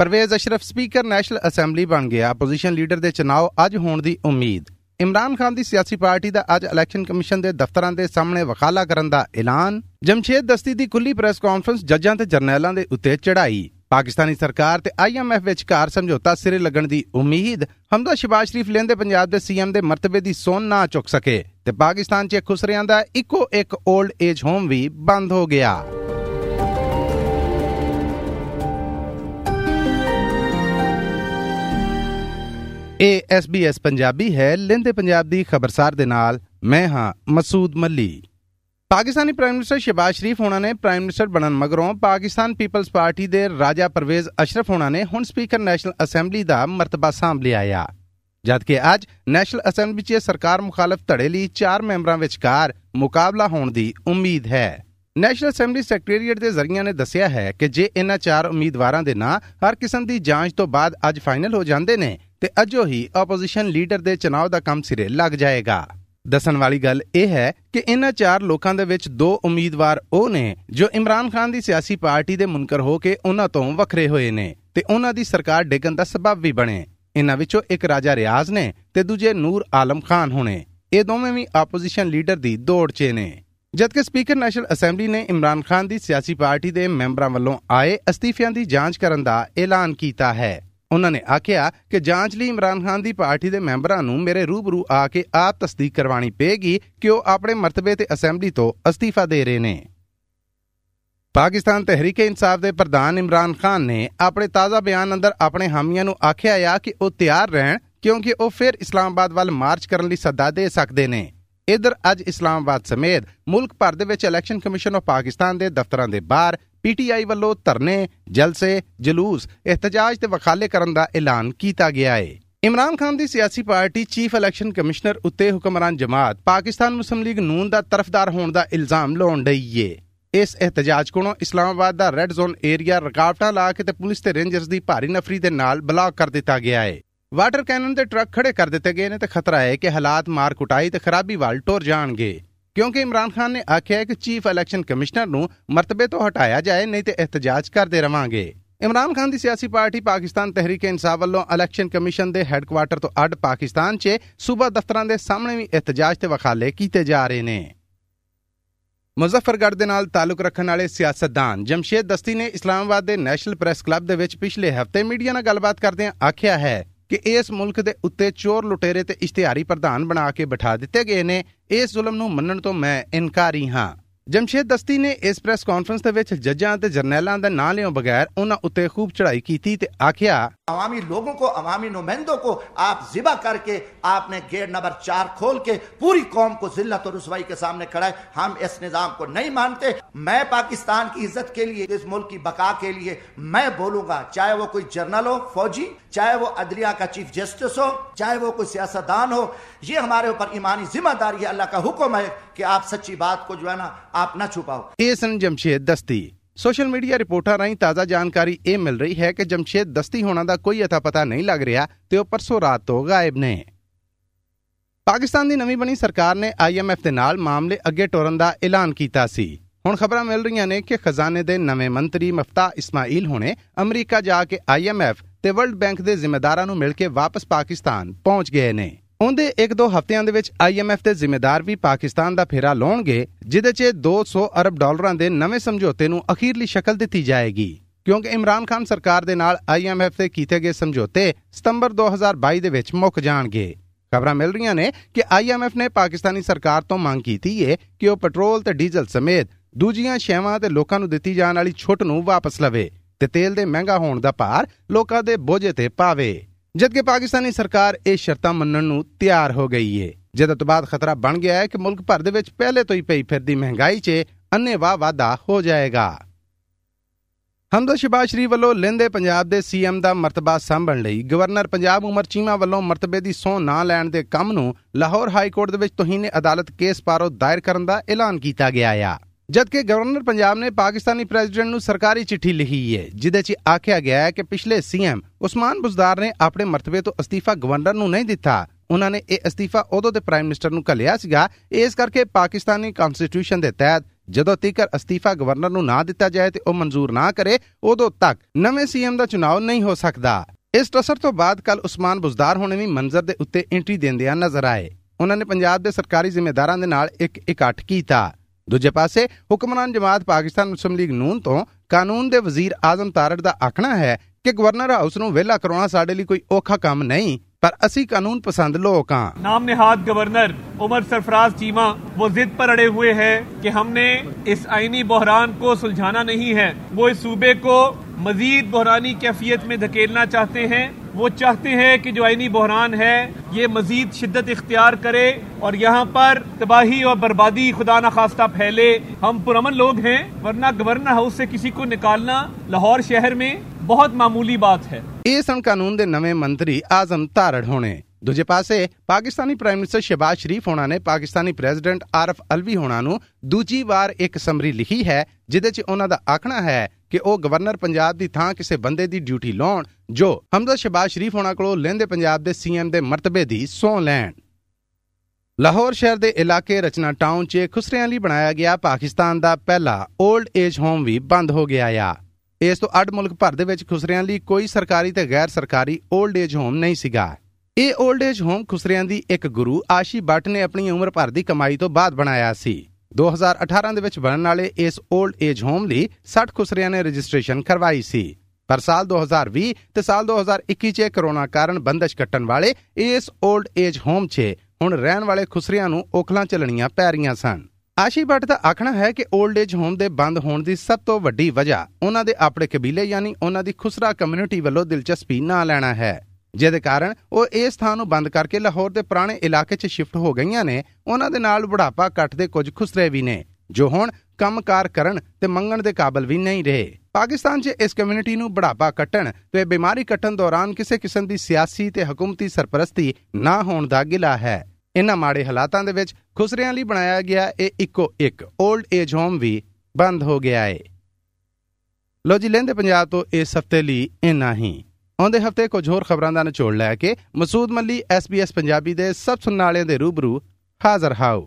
Pervez Ashraf speaker national assembly ਬਣ ਗਿਆ। Opposition leader ਦੇ ਚੁਣਾਵ ਅੱਜ ਹੋਣ ਦੀ ਉਮੀਦ। ਇਮਰਾਨ ਖਾਨ ਦੀ ਸਿਆਸੀ ਪਾਰਟੀ ਦਾ ਅੱਜ ਇਲੈਕਸ਼ਨ ਕਮਿਸ਼ਨ ਦੇ ਦਫ਼ਤਰਾਂ ਦੇ ਸਾਹਮਣੇ ਵਕਾਲਾ ਕਰਨ ਦਾ ਐਲਾਨ। ਜਮਸ਼ੇਦ ਦਸਤੀ ਦੀ ਖੁੱਲੀ ਪ੍ਰੈਸ ਕਾਨਫਰੰਸ ਜੱਜਾਂ ਤੇ ਜਰਨੈਲਾਂ ਦੇ ਉੱਤੇ ਚੜਾਈ ਪਾਕਿਸਤਾਨੀ ਸਰਕਾਰ ਤੇ ਆਈਐਮਐਫ ਵਿਚਕਾਰ ਸਮਝੌਤਾ ਸਿਰੇ ਲੱਗਣ ਦੀ ਉਮੀਦ। ਹਮਦਾ ਸ਼ਿਬਾਜ਼ ਸ਼ਰੀਫ ਲੈਂਦੇ ਪੰਜਾਬ ਦੇ ਸੀਐਮ ਦੇ ਮਰਤਬੇ ਦੀ ਸੋਨ ਨਾ ਚੁੱਕ ਸਕੇ ਤੇ ਪਾਕਿਸਤਾਨ 'ਚ ਖੁਸਰਿਆਂ ਦਾ ਇੱਕੋ ਇੱਕ 올ਡ ਏਜ ਹੋਮ ਵੀ ਬੰਦ ਹੋ ਗਿਆ। ਇਹ SBS ਪੰਜਾਬੀ ਹੈ। ਲੈਂਦੇ ਪੰਜਾਬ ਦੀ ਖਬਰਸਾਰ ਦੇ ਨਾਲ ਮੈਂ ਹਾਂ ਮਸੂਦ ਮੱਲੀ। ਪਾਕਿਸਤਾਨੀ ਪ੍ਰਾਈਮ ਮਿਨਿਸਟਰ ਸ਼ਹਿਬਾਜ਼ ਸ਼ਰੀਫ ਹੋਣਾ ਨੇ ਪ੍ਰਾਈਮ ਮਿਨਿਸਟਰ ਬਣਨ ਮਗਰੋਂ ਪਾਕਿਸਤਾਨ ਪੀਪਲਸ ਪਾਰਟੀ ਦੇ ਰਾਜਾ ਪਰਵੇਜ਼ ਅਸ਼ਰਫ ਹੋਣਾ ਨੇ ਹੁਣ ਸਪੀਕਰ ਨੈਸ਼ਨਲ ਅਸੈਂਬਲੀ ਦਾ ਮਰਤਬਾ ਸਾਂਭ ਲਿਆ ਆ। ਜਦਕਿ ਅੱਜ ਨੈਸ਼ਨਲ ਅਸੈਂਬਲੀ 'ਚ ਸਰਕਾਰ ਮੁਖਾਲਫ ਧੜੇ ਲਈ 4 ਮੈਂਬਰਾਂ ਵਿਚਕਾਰ ਮੁਕਾਬਲਾ ਹੋਣ ਦੀ ਉਮੀਦ ਹੈ। ਨੈਸ਼ਨਲ ਅਸੈਂਬਲੀ ਸੈਕਟਰੀਏਟ ਦੇ ਜ਼ਰੀਆਂ ਨੇ ਦੱਸਿਆ ਹੈ ਕਿ ਜੇ ਇਹਨਾਂ ਚਾਰ ਉਮੀਦਵਾਰਾਂ ਦੇ ਨਾਂ ਹਰ ਕਿਸਮ ਦੀ ਜਾਂਚ ਤੋਂ ਬਾਅਦ ਅੱਜ ਫਾਈਨਲ ਹੋ ਜਾਂਦੇ ਨੇ ਤੇ ਅਜੋ ਹੀ ਆਪੋਜੀਸ਼ਨ ਲੀਡਰ ਦੇ ਚੁਣਾਵ ਦਾ ਕੰਮ ਸਿਰੇ ਲੱਗ ਜਾਏਗਾ। ਦੱਸਣ ਵਾਲੀ ਗੱਲ ਇਹ ਹੈ ਕਿ ਇਹਨਾਂ ਚਾਰ ਲੋਕਾਂ ਦੇ ਵਿੱਚ ਦੋ ਉਮੀਦਵਾਰ ਉਹ ਨੇ ਜੋ ਇਮਰਾਨ ਖਾਨ ਦੀ ਸਿਆਸੀ ਪਾਰਟੀ ਦੇ ਮੁਨਕਰ ਹੋ ਕੇ ਉਹਨਾਂ ਤੋਂ ਵੱਖਰੇ ਹੋਏ ਨੇ ਤੇ ਉਹਨਾਂ ਦੀ ਸਰਕਾਰ ਡਿੱਗਣ ਦਾ ਸਬਬ ਵੀ ਬਣੇ। ਇਹਨਾਂ ਵਿੱਚੋਂ ਇੱਕ ਰਾਜਾ ਰਿਆਜ਼ ਨੇ ਤੇ ਦੂਜੇ ਨੂਰ ਆਲਮ ਖਾਨ ਹੋਣੇ। ਇਹ ਦੋਵੇਂ ਵੀ ਆਪੋਜੀਸ਼ਨ ਲੀਡਰ ਦੀ ਦੌੜ 'ਚ ਨੇ। ਜਦਕਿ ਸਪੀਕਰ ਨੈਸ਼ਨਲ ਅਸੈਂਬਲੀ ਨੇ ਇਮਰਾਨ ਖਾਨ ਦੀ ਸਿਆਸੀ ਪਾਰਟੀ ਦੇ ਮੈਂਬਰਾਂ ਵੱਲੋਂ ਆਏ ਅਸਤੀਫਿਆਂ ਦੀ ਜਾਂਚ ਕਰਨ ਦਾ ਐਲਾਨ ਕੀਤਾ ਹੈ। ਉਹਨਾਂ ਨੇ ਆਖਿਆ ਕਿ ਜਾਂਚ ਲਈ ਇਮਰਾਨ ਖਾਨ ਦੀ ਪਾਰਟੀ ਦੇ ਮੈਂਬਰਾਂ ਨੂੰ ਮੇਰੇ ਰੂਬਰੂ ਆ ਕੇ ਆਪ ਤਸਦੀਕ ਕਰਵਾਣੀ ਪਏਗੀ ਕਿ ਉਹ ਆਪਣੇ ਮਰਤਬੇ ਤੇ ਅਸੈਂਬਲੀ ਤੋਂ ਅਸਤੀਫਾ ਦੇ ਰਹੇ ਨੇ। ਪਾਕਿਸਤਾਨ ਤਹਿਰੀਕ ਇਨਸਾਫ ਦੇ ਪ੍ਰਧਾਨ ਇਮਰਾਨ ਖਾਨ ਨੇ ਆਪਣੇ ਤਾਜ਼ਾ ਬਿਆਨ ਅੰਦਰ ਆਪਣੇ ਹਾਮੀਆਂ ਨੂੰ ਆਖਿਆ ਆ ਕਿ ਉਹ ਤਿਆਰ ਰਹਿਣ ਕਿਉਂਕਿ ਉਹ ਫਿਰ ਇਸਲਾਮਾਬਾਦ ਵੱਲ ਮਾਰਚ ਕਰਨ ਲਈ ਸੱਦਾ ਦੇ ਸਕਦੇ ਨੇ। ਇਧਰ ਅੱਜ ਇਸਲਾਮਾਬਾਦ ਸਮੇਤ ਮੁਲਕ ਭਰ ਦੇ ਵਿੱਚ ਇਲੈਕਸ਼ਨ ਕਮਿਸ਼ਨ ਆਫ ਪਾਕਿਸਤਾਨ ਦੇ ਦਫ਼ਤਰਾਂ ਦੇ ਬਾਹਰ ਪੀਟੀਆਈ ਵੱਲੋਂ ਧਰਨੇ, ਜਲਸੇ, ਜਲੂਸ ਇhtਜਾਜ ਤੇ ਵਖਾਲੇ ਕਰਨ ਦਾ ਐਲਾਨ ਕੀਤਾ ਗਿਆ ਹੈ ਇਮਰਾਨ ਖਾਨ ਦੀ ਸਿਆਸੀ ਪਾਰਟੀ ਚੀਫ ਇਲੈਕਸ਼ਨ ਕਮਿਸ਼ਨਰ ਉੱਤੇ ਹੁਕਮਰਾਨ ਜਮਾਤ ਪਾਕਿਸਤਾਨ ਮੁਸਲਿਮ ਲੀਗ ਨੂਨ ਦਾ ਤਰਫਦਾਰ ਹੋਣ ਦਾ ਇਲਜ਼ਾਮ ਲਾਉਣ ਡਈ ਏ। ਇਸ ਇhtਜਾਜ ਕੋਲੋਂ ਇਸਲਾਮਾਬਾਦ ਦਾ ਰੈੱਡ ਜ਼ੋਨ ਏਰੀਆ ਰਕਾਵਟਾਂ ਲਾ ਕੇ ਤੇ ਪੁਲਿਸ ਤੇ ਰੇਂਜਰਸ ਦੀ ਭਾਰੀ ਨਫਰੀ ਦੇ ਨਾਲ ਬਲਾਕ ਕਰ ਦਿੱਤਾ ਗਿਆ ਹੈ ਵਾਟਰ ਕੈਨਨ ਦੇ ਟਰੱਕ ਖੜੇ ਕਰ ਦਿੱਤੇ ਗਏ ਨੇ ਤੇ ਖਤਰਾ ਹੈ ਕਿ ਹਾਲਾਤ ਮਾਰ ਕੁਟਾਈ ਤੇ ਖਰਾਬੀ ਵੱਲ ਟੁਰ ਜਾਣਗੇ। ਕਿਉਂਕਿ ਇਮਰਾਨ ਖਾਨ ਨੇ ਆਖਿਆ ਹੈ ਕਿ ਚੀਫ ਇਲੈਕਸ਼ਨ ਕਮਿਸ਼ਨਰ ਨੂੰ ਮਰਤਬੇ ਤੋਂ ਹਟਾਇਆ ਜਾਏ, ਨਹੀਂ ਤੇ ਇhtਜਾਜ ਕਰਦੇ ਰਵਾਂਗੇ। ਇਮਰਾਨ ਖਾਨ ਦੀ ਸਿਆਸੀ ਪਾਰਟੀ ਪਾਕਿਸਤਾਨ ਤਹਿਰੀਕ ਇਨਸਾਫ ਵੱਲੋਂ ਇਲੈਕਸ਼ਨ ਕਮਿਸ਼ਨ ਦੇ ਹੈੱਡਕੁਆਰਟਰ ਤੋਂ ਅੱਡ ਪਾਕਿਸਤਾਨ 'ਚ ਸੂਬਾ ਦਫ਼ਤਰਾਂ ਦੇ ਸਾਹਮਣੇ ਵੀ ਇhtਜਾਜ ਤੇ ਵਖਾਲੇ ਕੀਤੇ ਜਾ ਰਹੇ ਨੇ। ਮੁਜ਼ੱਫਰਗੜ੍ਹ ਦੇ ਨਾਲ ਤਾਲੁਕ ਰੱਖਣ ਵਾਲੇ ਸਿਆਸਤਦਾਨ ਜਮਸ਼ੇਦ ਦਸਤੀ ਨੇ ਇਸਲਾਮਾਬਾਦ ਦੇ ਨੈਸ਼ਨਲ ਪ੍ਰੈਸ ਕਲੱਬ ਦੇ ਵਿੱਚ ਪਿਛਲੇ ਹਫ਼ਤੇ ਮੀਡੀਆ ਨਾਲ ਗੱਲਬਾਤ ਕਰਦਿਆਂ ਆਖਿਆ ਹੈ ਕਿ ਇਸ ਮੁਲਕ ਦੇ ਉੱਤੇ ਚੋਰ ਲੁਟੇਰੇ ਤੇ ਇਸ਼ਤਿਹਾਰੀ ਪ੍ਰਧਾਨ ਬਣਾ ਕੇ ਬਿਠਾ ਦਿੱਤੇ ਗਏ ਨੇ ਇਸ ਜ਼ੁਲਮ ਨੂੰ ਮੰਨਣ ਤੋਂ ਮੈਂ ਇਨਕਾਰੀ ਹਾਂ। ਜਮਸ਼ੇਦ ਦਸਤੀ ਨੇ ਇਸ ਪ੍ਰੈਸ ਕਾਨਫਰੰਸ ਦੇ ਵਿੱਚ ਜੱਜਾਂ ਤੇ ਜਰਨੈਲਾਂ ਦਾ ਨਾਂ ਲਿਓ ਬਗੈਰ ਉਹਨਾਂ ਉੱਤੇ ਖੂਬ ਚੜ੍ਹਾਈ ਕੀਤੀ ਤੇ ਆਖਿਆ अवामी लोगों को अवामी नुमाइंदों को आप जिबा करके आपने गेट नंबर चार खोल के पूरी कौम को जिल्लत और रसवाई के सामने खड़ा है हम इस निजाम को नहीं मानते मैं पाकिस्तान की इज्जत के लिए इस मुल्क की बका के लिए मैं बोलूंगा चाहे वो कोई जर्नल हो फौजी चाहे वो अदलिया का चीफ जस्टिस हो चाहे वो कोई सियासतदान हो ये हमारे ऊपर ईमानी जिम्मेदारी है अल्लाह का हुक्म है कि आप सच्ची बात को जो है ना ਆਪ ਨਾ ਛੁਪਾਓ। ਇਹ ਸਨ ਜਮਸ਼ੇਦ ਦਸਤੀ। ਸੋਸ਼ਲ ਮੀਡੀਆ ਰਿਪੋਰਟਾਂ ਰਾਹੀਂ ਤਾਜ਼ਾ ਜਾਣਕਾਰੀ ਇਹ ਮਿਲ ਰਹੀ ਹੈ ਕਿ ਜਮਸ਼ੇਦ ਦਸਤੀ ਹੋਣਾ ਦਾ ਕੋਈ ਅਤਾ ਪਤਾ ਨਹੀਂ ਲੱਗ ਰਿਹਾ ਤੇ ਉਹ ਪਰਸੋਂ ਰਾਤ ਤੋਂ ਗਾਇਬ ਨੇ। ਪਾਕਿਸਤਾਨ ਦੀ ਨਵੀਂ ਬਣੀ ਸਰਕਾਰ ਨੇ ਆਈਐਮਐਫ ਦੇ ਨਾਲ ਮਾਮਲੇ ਅੱਗੇ ਟੋਰਨ ਦਾ ਐਲਾਨ ਕੀਤਾ ਸੀ। ਹੁਣ ਖਬਰਾਂ ਮਿਲ ਰਹੀਆਂ ਨੇ ਕਿ ਖਜ਼ਾਨੇ ਦੇ ਨਵੇਂ ਮੰਤਰੀ ਮਫਤਾ ਇਸਮਾਈਲ ਹੁਣੇ ਅਮਰੀਕਾ ਜਾ ਕੇ ਆਈਐਮਐਫ ਤੇ ਵਰਲਡ ਬੈਂਕ ਦੇ ਜ਼ਿੰਮੇਦਾਰਾਂ ਨੂੰ ਮਿਲ ਕੇ ਵਾਪਸ ਪਾਕਿਸਤਾਨ ਪਹੁੰਚ ਗਏ ਨੇ। ਉਹਦੇ ਇੱਕ ਦੋ ਹਫ਼ਤਿਆਂ ਦੇ ਵਿੱਚ ਆਈਐਮਐਫ ਦੇ ਜ਼ਿੰਮੇਦਾਰ ਵੀ ਪਾਕਿਸਤਾਨ ਦਾ ਫੇਰਾ ਲਾਉਣਗੇ ਜਿਦੇ 'ਚ 200 ਅਰਬ ਡਾਲਰਾਂ ਦੇ ਨਵੇਂ ਸਮਝੌਤੇ ਨੂੰ ਅਖੀਰਲੀ ਸ਼ਕਲ ਦਿੱਤੀ ਜਾਏਗੀ। ਕਿਉਂਕਿ ਇਮਰਾਨ ਖਾਨ ਸਰਕਾਰ ਦੇ ਨਾਲ ਆਈਐਮਐਫ ਤੇ ਕੀਤੇ ਗਏ ਸਮਝੌਤੇ ਸਤੰਬਰ 2022 ਦੇ ਵਿੱਚ ਮੁੱਕ ਜਾਣਗੇ। ਖਬਰਾਂ ਮਿਲ ਰਹੀਆਂ ਨੇ ਕਿ ਆਈਐਮਐਫ ਨੇ ਪਾਕਿਸਤਾਨੀ ਸਰਕਾਰ ਤੋਂ ਮੰਗ ਕੀਤੀ ਹੈ ਕਿ ਉਹ ਪੈਟਰੋਲ ਤੇ ਡੀਜ਼ਲ ਸਮੇਤ ਦੂਜੀਆਂ ਸ਼ੈਵਾਂ ਤੇ ਲੋਕਾਂ ਨੂੰ ਦਿੱਤੀ ਜਾਣ ਵਾਲੀ ਛੁੱਟ ਨੂੰ ਵਾਪਸ ਲਵੇ ਤੇ ਤੇਲ ਦੇ ਮਹਿੰਗਾ ਹੋਣ ਦਾ ਭਾਰ ਲੋਕਾਂ ਦੇ ਬੋਝੇ ਤੇ ਪਾਵੇ। ਜਦਕਿ ਪਾਕਿਸਤਾਨੀ ਸਰਕਾਰ ਇਹ ਸ਼ਰਤਾਂ ਮੰਨਣ ਨੂੰ ਤਿਆਰ ਹੋ ਗਈ ਏ। ਜਿਹਦੇ ਤੋਂ ਬਾਅਦ ਖਤਰਾ ਬਣ ਗਿਆ ਹੈ ਕਿ ਮੁਲਕ ਭਰ ਦੇ ਵਿੱਚ ਪਹਿਲੇ ਤੋਂ ਹੀ ਪਈ ਫਿਰਦੀ ਮਹਿੰਗਾਈ 'ਚ ਅੰਨੇਵਾਹ ਵਾਧਾ ਹੋ ਜਾਏਗਾ। ਹਮਦ ਸ਼ਿਬਾਜ਼ ਸ਼ਰੀਫ ਵੱਲੋਂ ਲੈਂਦੇ ਪੰਜਾਬ ਦੇ ਸੀਐਮ ਦਾ ਮਰਤਬਾ ਸੰਭਣ ਲਈ ਗਵਰਨਰ ਪੰਜਾਬ ਉਮਰ ਚੀਮਾ ਵੱਲੋਂ ਮਰਤਬੇ ਦੀ ਸਹੁੰ ਨਾ ਲੈਣ ਦੇ ਕੰਮ ਨੂੰ ਲਾਹੌਰ ਹਾਈ ਕੋਰਟ ਦੇ ਵਿੱਚ ਤੋਹੀਨੇ ਅਦਾਲਤ ਕੇਸ ਪਾਰੋ ਦਾਇਰ ਕਰਨ ਦਾ ਐਲਾਨ ਕੀਤਾ ਗਿਆ ਆ। ਜਦਕਿ ਗਵਰਨਰ ਪੰਜਾਬ ਨੇ ਪਾਕਿਸਤਾਨੀ ਪ੍ਰੈਜ਼ੀਡੈਂਟ ਨੂੰ ਸਰਕਾਰੀ ਚਿੱਠੀ ਲਿਖੀ ਹੈ ਜਿਦੇ 'ਚ ਆਖਿਆ ਗਿਆ ਹੈ ਕਿ ਪਿਛਲੇ ਸੀਐਮ ਉਸਮਾਨ ਬੁਜ਼ਦਾਰ ਨੇ ਆਪਣੇ ਮਰਤਬੇ ਤੋਂ ਅਸਤੀਫਾ ਗਵਰਨਰ ਨੂੰ ਨਹੀਂ ਦਿੱਤਾ ਉਹਨਾਂ ਨੇ ਇਹ ਅਸਤੀਫਾ ਉਦੋਂ ਦੇ ਪ੍ਰਾਈਮ ਮਿਨਿਸਟਰ ਨੂੰ ਘੱਲਿਆ ਸੀਗਾ ਇਸ ਕਰਕੇ ਪਾਕਿਸਤਾਨੀ ਕਨਸਟੀਟਿਊਸ਼ਨ ਦੇ ਤਹਿਤ ਜਦੋਂ ਤੀਕਰ ਅਸਤੀਫਾ ਗਵਰਨਰ ਨੂੰ ਨਾ ਦਿੱਤਾ ਜਾਏ ਤੇ ਉਹ ਮਨਜ਼ੂਰ ਨਾ ਕਰੇ ਉਦੋਂ ਤੱਕ ਨਵੇਂ ਸੀਐਮ ਦਾ ਚੁਣਾਵ ਨਹੀਂ ਹੋ ਸਕਦਾ ਇਸ ਟਸਰ ਤੋਂ ਬਾਅਦ ਕੱਲ ਉਸਮਾਨ ਬੁਜ਼ਦਾਰ ਹੋਣੇ ਵੀ ਮੰਜ਼ਰ ਦੇ ਉੱਤੇ ਐਂਟਰੀ ਦਿੰਦਿਆਂ ਨਜ਼ਰ ਆਏ ਉਹਨਾਂ ਨੇ ਪੰਜਾਬ ਦੇ ਸਰਕਾਰੀ ਜ਼ਿੰਮੇਦਾਰਾਂ ਦੇ ਨਾਲ ਇੱਕ ਇਕੱਠ ਕੀਤਾ ਦੂਜੇ ਪਾਸੇ ਹੁਕਮਰਾਨ ਜਮਾਤ ਪਾਕਿਸਤਾਨ ਮੁਸਲਿਮ ਲੀਗ ਨੂਨ ਤੋਂ ਕਾਨੂੰਨ ਦੇ ਵਜ਼ੀਰ ਆਜ਼ਮ ਤਾਰੜ ਦਾ ਆਖਣਾ ਹੈ ਕਿ ਗਵਰਨਰ ਹਾਊਸ ਨੂੰ ਵਿਹਲਾ ਕਰਾਉਣਾ ਸਾਡੇ ਲਈ ਕੋਈ ਔਖਾ ਕੰਮ ਨਹੀਂ پر اسی قانون پسند لوگ نام نہاد گورنر عمر سرفراز چیما وہ ضد پر اڑے ہوئے ہیں کہ ہم نے اس آئینی بحران کو سلجھانا نہیں ہے وہ اس صوبے کو مزید بحرانی کیفیت میں دھکیلنا چاہتے ہیں वो चाहते हैं कि जो आईनी बहरान है ये मजीद शिद्दत इख्तियार करे और यहाँ पर तबाही और बर्बादी खुदा न खास्ता फैले हम पुरमन लोग हैं वरना गवर्नर हाउस से किसी को निकालना लाहौर शहर में ਬਹੁਤ ਮਾਮੂਲੀ ਬਾਤ ਹੈ ਇਹ ਸਨ ਕਾਨੂੰਨ ਦੇ ਨਵੇਂ ਮੰਤਰੀ ਆਜ਼ਮ ਤਾਰੜ ਹੋਣੇ ਦੂਜੇ ਪਾਸੇ ਪਾਕਿਸਤਾਨੀ ਪ੍ਰਾਈਮ ਮਿਨਿਸਟਰ ਸ਼ਹਿਬਾਜ਼ ਸ਼ਰੀਫ ਹੋਣਾ ਨੇ ਪਾਕਿਸਤਾਨੀ ਪ੍ਰੈਜ਼ੀਡੈਂਟ ਆਰਫ ਅਲਵੀ ਹੋਣਾ ਨੂੰ ਦੂਜੀ ਵਾਰ ਇੱਕ ਸਮਰੀ ਲਿਖੀ ਹੈ ਜਿਦੇ 'ਚ ਉਹਨਾਂ ਦਾ ਆਖਣਾ ਹੈ ਕਿ ਉਹ ਗਵਰਨਰ ਪੰਜਾਬ ਦੀ ਥਾਂ ਕਿਸੇ ਬੰਦੇ ਦੀ ਡਿਊਟੀ ਲਾਉਣ, ਜੋ ਹਮਜ਼ਾ ਸ਼ਬਾਜ਼ ਸ਼ਰੀਫ ਹੋਣਾ ਕੋਲੋਂ ਲੈਂਦੇ ਪੰਜਾਬ ਦੇ ਸੀਐਮ ਦੇ ਮਰਤਬੇ ਦੀ ਸੌਂ ਲੈਣ। ਲਾਹੌਰ ਸ਼ਹਿਰ ਦੇ ਇਲਾਕੇ ਰਚਨਾ ਟਾਊਨ 'ਚ ਖੁਸਰਿਆਂ ਲਈ ਬਣਾਇਆ ਗਿਆ ਪਾਕਿਸਤਾਨ ਦਾ ਪਹਿਲਾ 올ਡ ਏਜ ਹੋਮ ਵੀ ਬੰਦ ਹੋ ਗਿਆ ਆ। ਇਸ ਤੋਂ ਅੱਡ ਮੁਲਕ ਭਰ ਦੇ ਵਿੱਚ ਖੁਸਰਿਆਂ ਲਈ ਕੋਈ ਸਰਕਾਰੀ ਤੇ ਗੈਰ ਸਰਕਾਰੀ 올ਡ ਏਜ ਹੋਮ ਨਹੀਂ ਸੀਗਾ। ਇਹ 올ਡ ਏਜ ਹੋਮ ਖੁਸਰਿਆਂ ਦੀ ਇੱਕ ਗੁਰੂ ਆਸ਼ੀ ਬੱਟ ਨੇ ਆਪਣੀ ਉਮਰ ਭਰ ਦੀ ਕਮਾਈ ਤੋਂ ਬਾਅਦ ਬਣਾਇਆ ਸੀ। 2018 ਦੇ ਵਿੱਚ ਬਣਨ ਵਾਲੇ ਇਸ 올ਡ ਏਜ ਹੋਮ ਲਈ 60 ਖੁਸਰਿਆਂ ਨੇ ਰਜਿਸਟ੍ਰੇਸ਼ਨ ਕਰਵਾਈ ਸੀ। ਪਰ ਸਾਲ 2020 ਤੇ ਸਾਲ 2021 'ਚ ਕਰੋਨਾ ਕਾਰਨ ਬੰਦਸ਼ ਕੱਟਣ ਵਾਲੇ ਇਸ 올ਡ ਏਜ ਹੋਮ 'ਚ ਹੁਣ ਰਹਿਣ ਵਾਲੇ ਖੁਸਰਿਆਂ ਨੂੰ ਔਖਲਾਂ ਚੱਲਣੀਆਂ ਪੈ ਰਹੀਆਂ ਸਨ। ਆਸ਼ੀ ਭੱਟ ਦਾ ਆਖਣਾ ਹੈ ਕਿ 올ਡ ਏਜ ਹੋਮ ਦੇ ਬੰਦ ਹੋਣ ਦੀ ਸਭ ਤੋਂ ਵੱਡੀ ਵਜ੍ਹਾ ਉਹਨਾਂ ਦੇ ਆਪਣੇ ਕਬੀਲੇ ਯਾਨੀ ਉਹਨਾਂ ਦੀ ਖੁਸਰਾ ਕਮਿਊਨਿਟੀ ਵੱਲੋਂ ਦਿਲਚਸਪੀ ਨਾ ਲੈਣਾ ਹੈ। ਜਿਹਦੇ ਕਾਰਨ ਉਹ ਇਸ ਥਾਂ ਨੂੰ ਬੰਦ ਕਰਕੇ ਲਾਹੌਰ ਦੇ ਪੁਰਾਣੇ ਇਲਾਕੇ 'ਚ ਸ਼ਿਫਟ ਹੋ ਗਈਆਂ ਨੇ। ਉਹਨਾਂ ਦੇ ਨਾਲ ਬੁਢਾਪਾ ਕੱਟ ਦੇ ਕੁਝ ਖੁਸਰੇ ਵੀ ਨੇ, ਜੋ ਹੁਣ ਕੰਮਕਾਰ ਕਰਨ ਤੇ ਮੰਗਣ ਦੇ ਕਾਬਲ ਵੀ ਨਹੀਂ ਰਹੇ। ਪਾਕਿਸਤਾਨ 'ਚ ਇਸ ਕਮਿਊਨਿਟੀ ਨੂੰ ਬੁਢਾਪਾ ਕੱਟਣ ਤੇ ਬਿਮਾਰੀ ਕੱਟਣ ਦੌਰਾਨ ਕਿਸੇ ਕਿਸਮ ਦੀ ਸਿਆਸੀ ਤੇ ਹਕੂਮਤੀ ਸਰਪ੍ਰਸਤੀ ਨਾ ਹੋਣ ਦਾ ਗਿਲਾ ਹੈ। ਇਨ੍ਹਾਂ ਮਾੜੇ ਹਾਲਾਤਾਂ ਦੇ ਵਿੱਚ ਖੁਸਰਿਆਂ ਲਈ ਬਣਾਇਆ ਗਿਆ ਇਹ ਇੱਕੋ ਇੱਕ 올ਡ ਏਜ ਹੋਮ ਵੀ ਬੰਦ ਹੋ ਗਿਆ ਏ। ਲੋ ਜੀ, ਲੈਂਦੇ ਪੰਜਾਬ ਤੋਂ ਇਸ ਹਫ਼ਤੇ ਲਈ ਇੰਨਾ ਹੀ। ਆਉਂਦੇ ਹਫ਼ਤੇ ਕੁਝ ਹੋਰ ਖਬਰਾਂ ਦਾ ਨਿਚੋੜ ਲੈ ਕੇ ਮਸੂਦ ਮੱਲੀ SBS ਪੰਜਾਬੀ ਦੇ ਸਭ ਸੁਣਨ ਵਾਲਿਆਂ ਦੇ ਰੂਬਰੂ ਹਾਜ਼ਰ ਹਾਊ